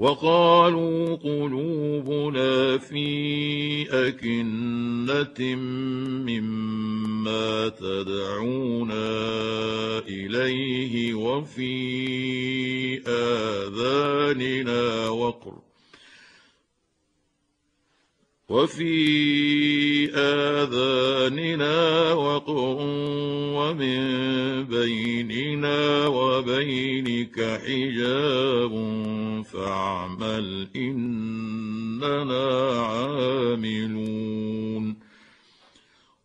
وقالوا قلوبنا في أكنة مما تدعونا إليه وفي آذاننا وقر. وفي آذاننا وقر ومن بيننا وبينك حجاب فاعمل إننا عاملون.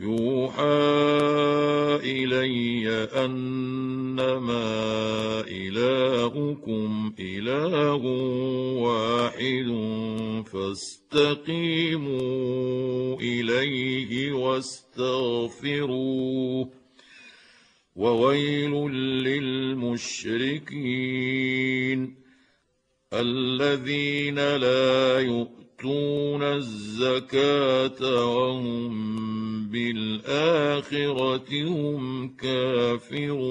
يوحى إلي أنما إلهكم إله واحد فاستقيموا إليه واستغفروه وويل للمشركين الذين لا يؤتون الزكاة وهم بالاخره هم كافرون.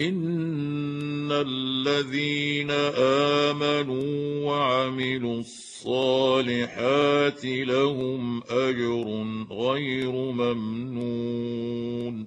إن الذين آمنوا وعملوا الصالحات لهم أجر غير ممنون.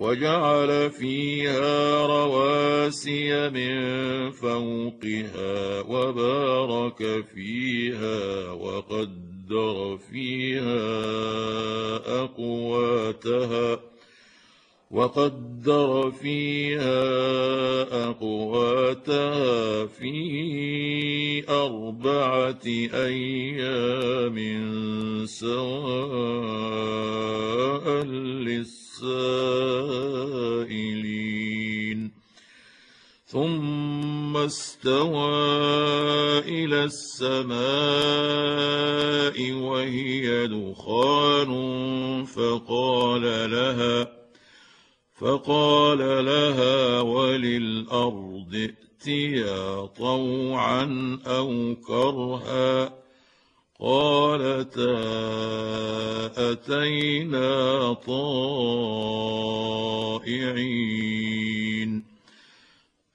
وجعل فيها رواسي من فوقها وبارك فيها وقدر فيها أقواتها وقدر فيها أقواتها في أربعة أيام سواء للسائلين. ثم استوى إلى السماء وهي دخان فقال لها فقال لها وللأرض ائتيا طوعا أو كرها قالتا أتينا طائعين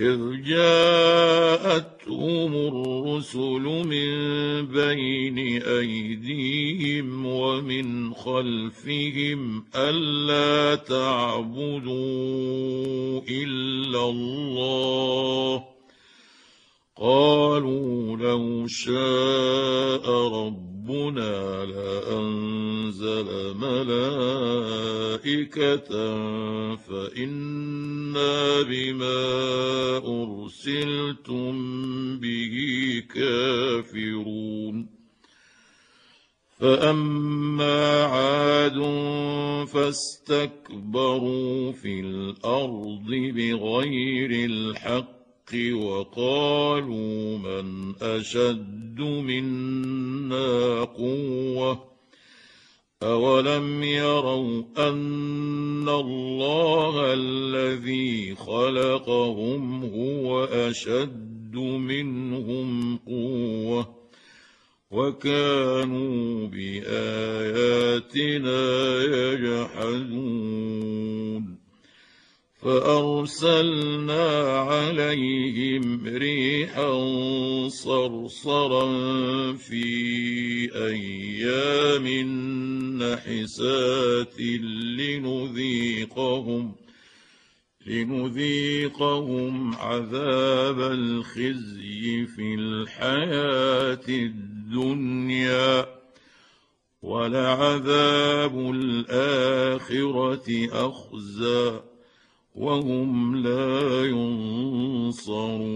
إذ جاءتهم الرسل من بين أيديهم ومن خلفهم ألا تعبدوا إلا الله. قالوا لو شاء ربنا لانزل ملائكة فإنا بما أرسلتم به كافرون. فأما عاد فاستكبروا في الأرض بغير الحق وقالوا من أشد منا قوة أولم يروا أن الله الذي خلقهم هو أشد منهم قوة وكانوا بآياتنا يجحدون فارسلنا عليهم ريحا صرصرا في أيام نحسات لنذيقهم لنذيقهم عذاب الخزي في الحياة الدنيا ولعذاب الآخرة اخزي وهم لا ينصرون.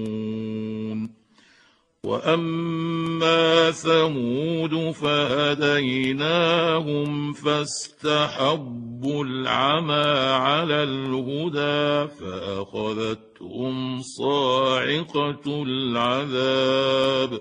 وأما ثمود فهديناهم فاستحبوا العمى على الهدى فأخذتهم صاعقة العذاب.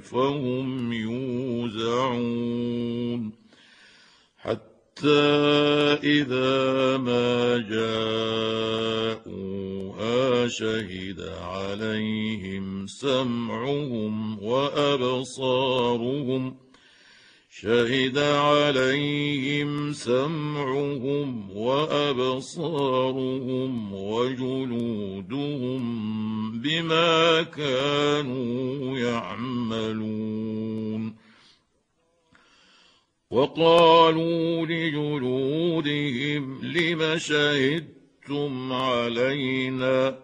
فهم يوزعون. حتى إذا ما جاءوها شهد عليهم سمعهم وأبصارهم شهد عليهم سمعهم وأبصارهم وجلودهم بما كانوا يعملون. وقالوا لجلودهم لم شهدتم علينا؟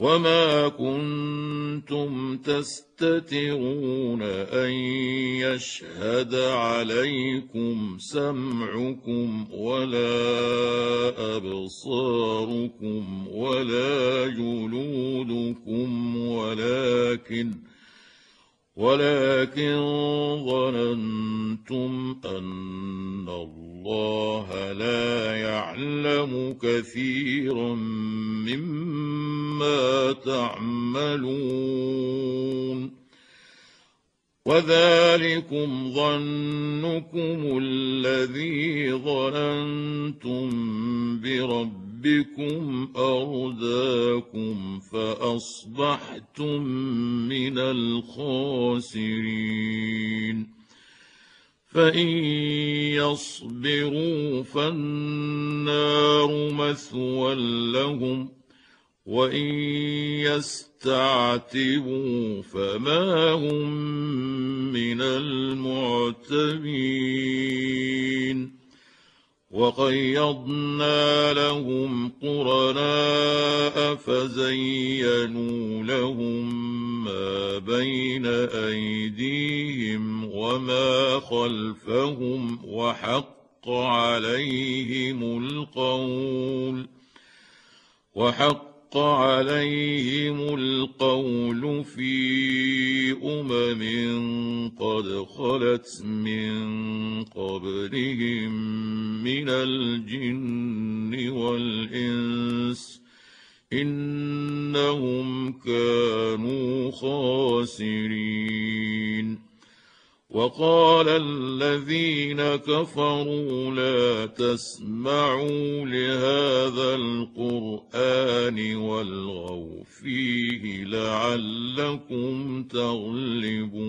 وما كنتم تستترون ان يشهد عليكم سمعكم ولا ابصاركم ولا جلودكم ولكن ولكن ظننتم أن الله لا يعلم كثيرا مما تعملون. وذلكم ظنكم الذي ظننتم بربكم ربكم أرداكم فأصبحتم من الخاسرين. فإن يصبروا فالنار مثوى لهم وإن يستعتبوا فما هم من المعتبين. وقيضنا لهم قرناء فزينوا لهم ما بين أيديهم وما خلفهم وحق عليهم القول وحق حق عليهم القول في أمم قد خلت من قبلهم من الجن والإنس إنهم كانوا خاسرين. وقال الذين كفروا لا تسمعوا لهذا القرآن والغوا فيه لعلكم تغلبون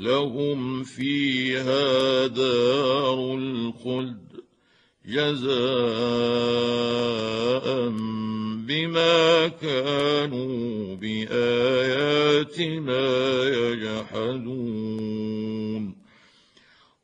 لهم فيها دار الخلد جزاء بما كانوا بآياتنا يجحدون.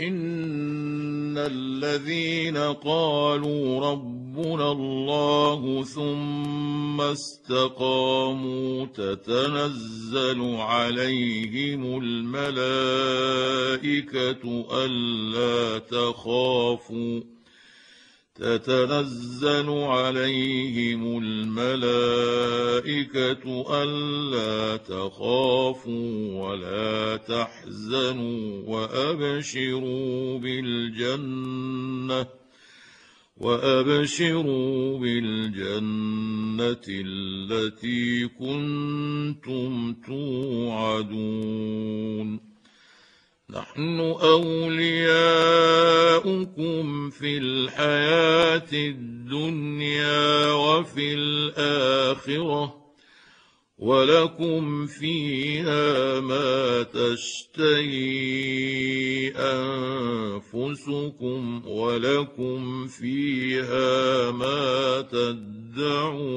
ان الذين قالوا ربنا الله ثم استقاموا تتنزل عليهم الملائكه الا تخافوا تتنزل عليهم الملائكة ألا تخافوا ولا تحزنوا وأبشروا بالجنة وأبشروا بالجنة التي كنتم توعدون نحن أولياؤكم في الحياة الدنيا وفي الآخرة ولكم فيها ما تشتهي أنفسكم ولكم فيها ما تدعون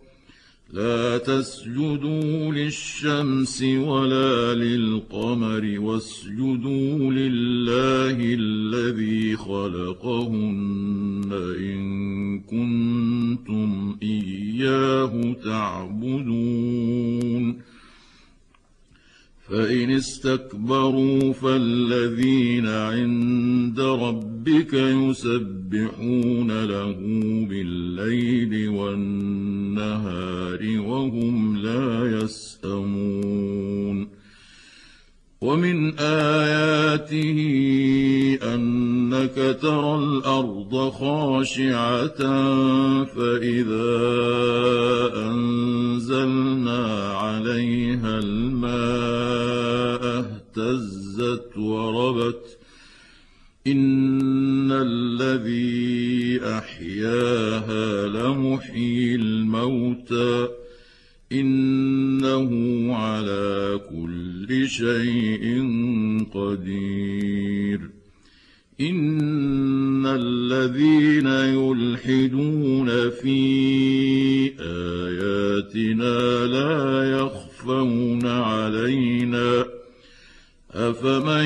لا تسجدوا للشمس ولا للقمر واسجدوا لله الذي خلقهن إن كنتم إياه تعبدون فإن استكبروا فالذين عند ربك يسبحون له بالليل والنهار وهم لا يسأمون ومن آياته أنك ترى الأرض خاشعة فإذا أنزلنا عليها الماء اهتزت وربت إن الذي أحياها لمحيي الموتى إنه على كل شيء قدير إن الذين يلحدون في آياتنا لا يخفون علينا أفمن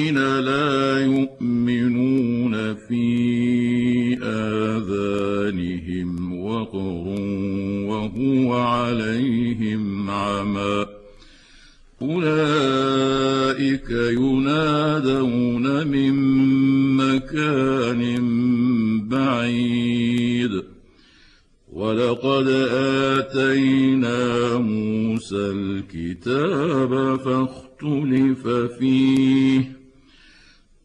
وهو عليهم عمى. أولئك ينادون من مكان بعيد. ولقد آتينا موسى الكتاب فاختلف فيه.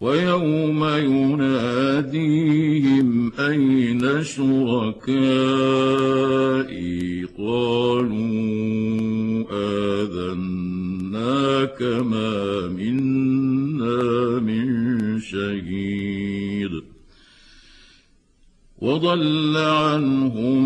ويوم يناديهم أين شركائي؟ قالوا آذناك ما منا من شهيد. وضل عنهم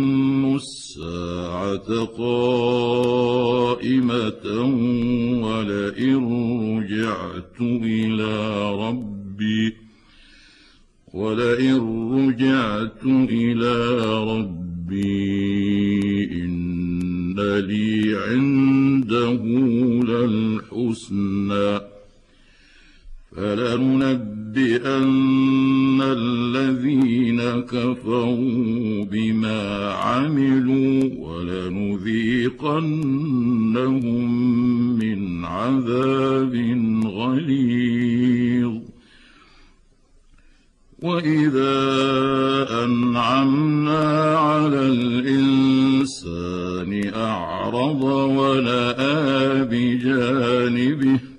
الساعة قائمة ولئن رجعت إلى ربي ولئن رجعت إلى ربي إن لي عنده للحسنى. فلننبئن الذين كفروا بما عملوا ولنذيقنهم من عذاب غليظ. وإذا أنعمنا على الإنسان أعرض وناى بجانبه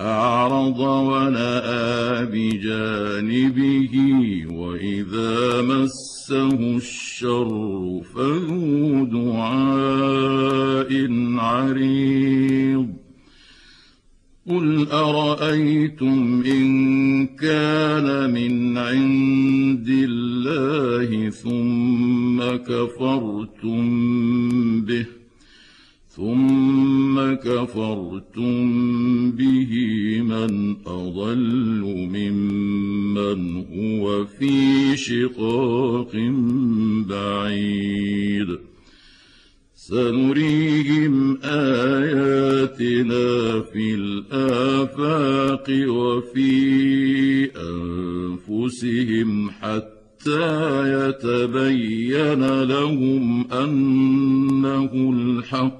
أعرض ونأى بجانبه وإذا مسه الشر فذو دعاء عريض. قل أرأيتم إن كان من عند الله ثم كفرتم به؟ ثم كفرتم به من أضل ممن هو في شقاق بعيد. سنريهم آياتنا في الآفاق وفي أنفسهم حتى يتبين لهم أنه الحق.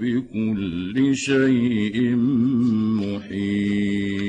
بكل شيء محيط.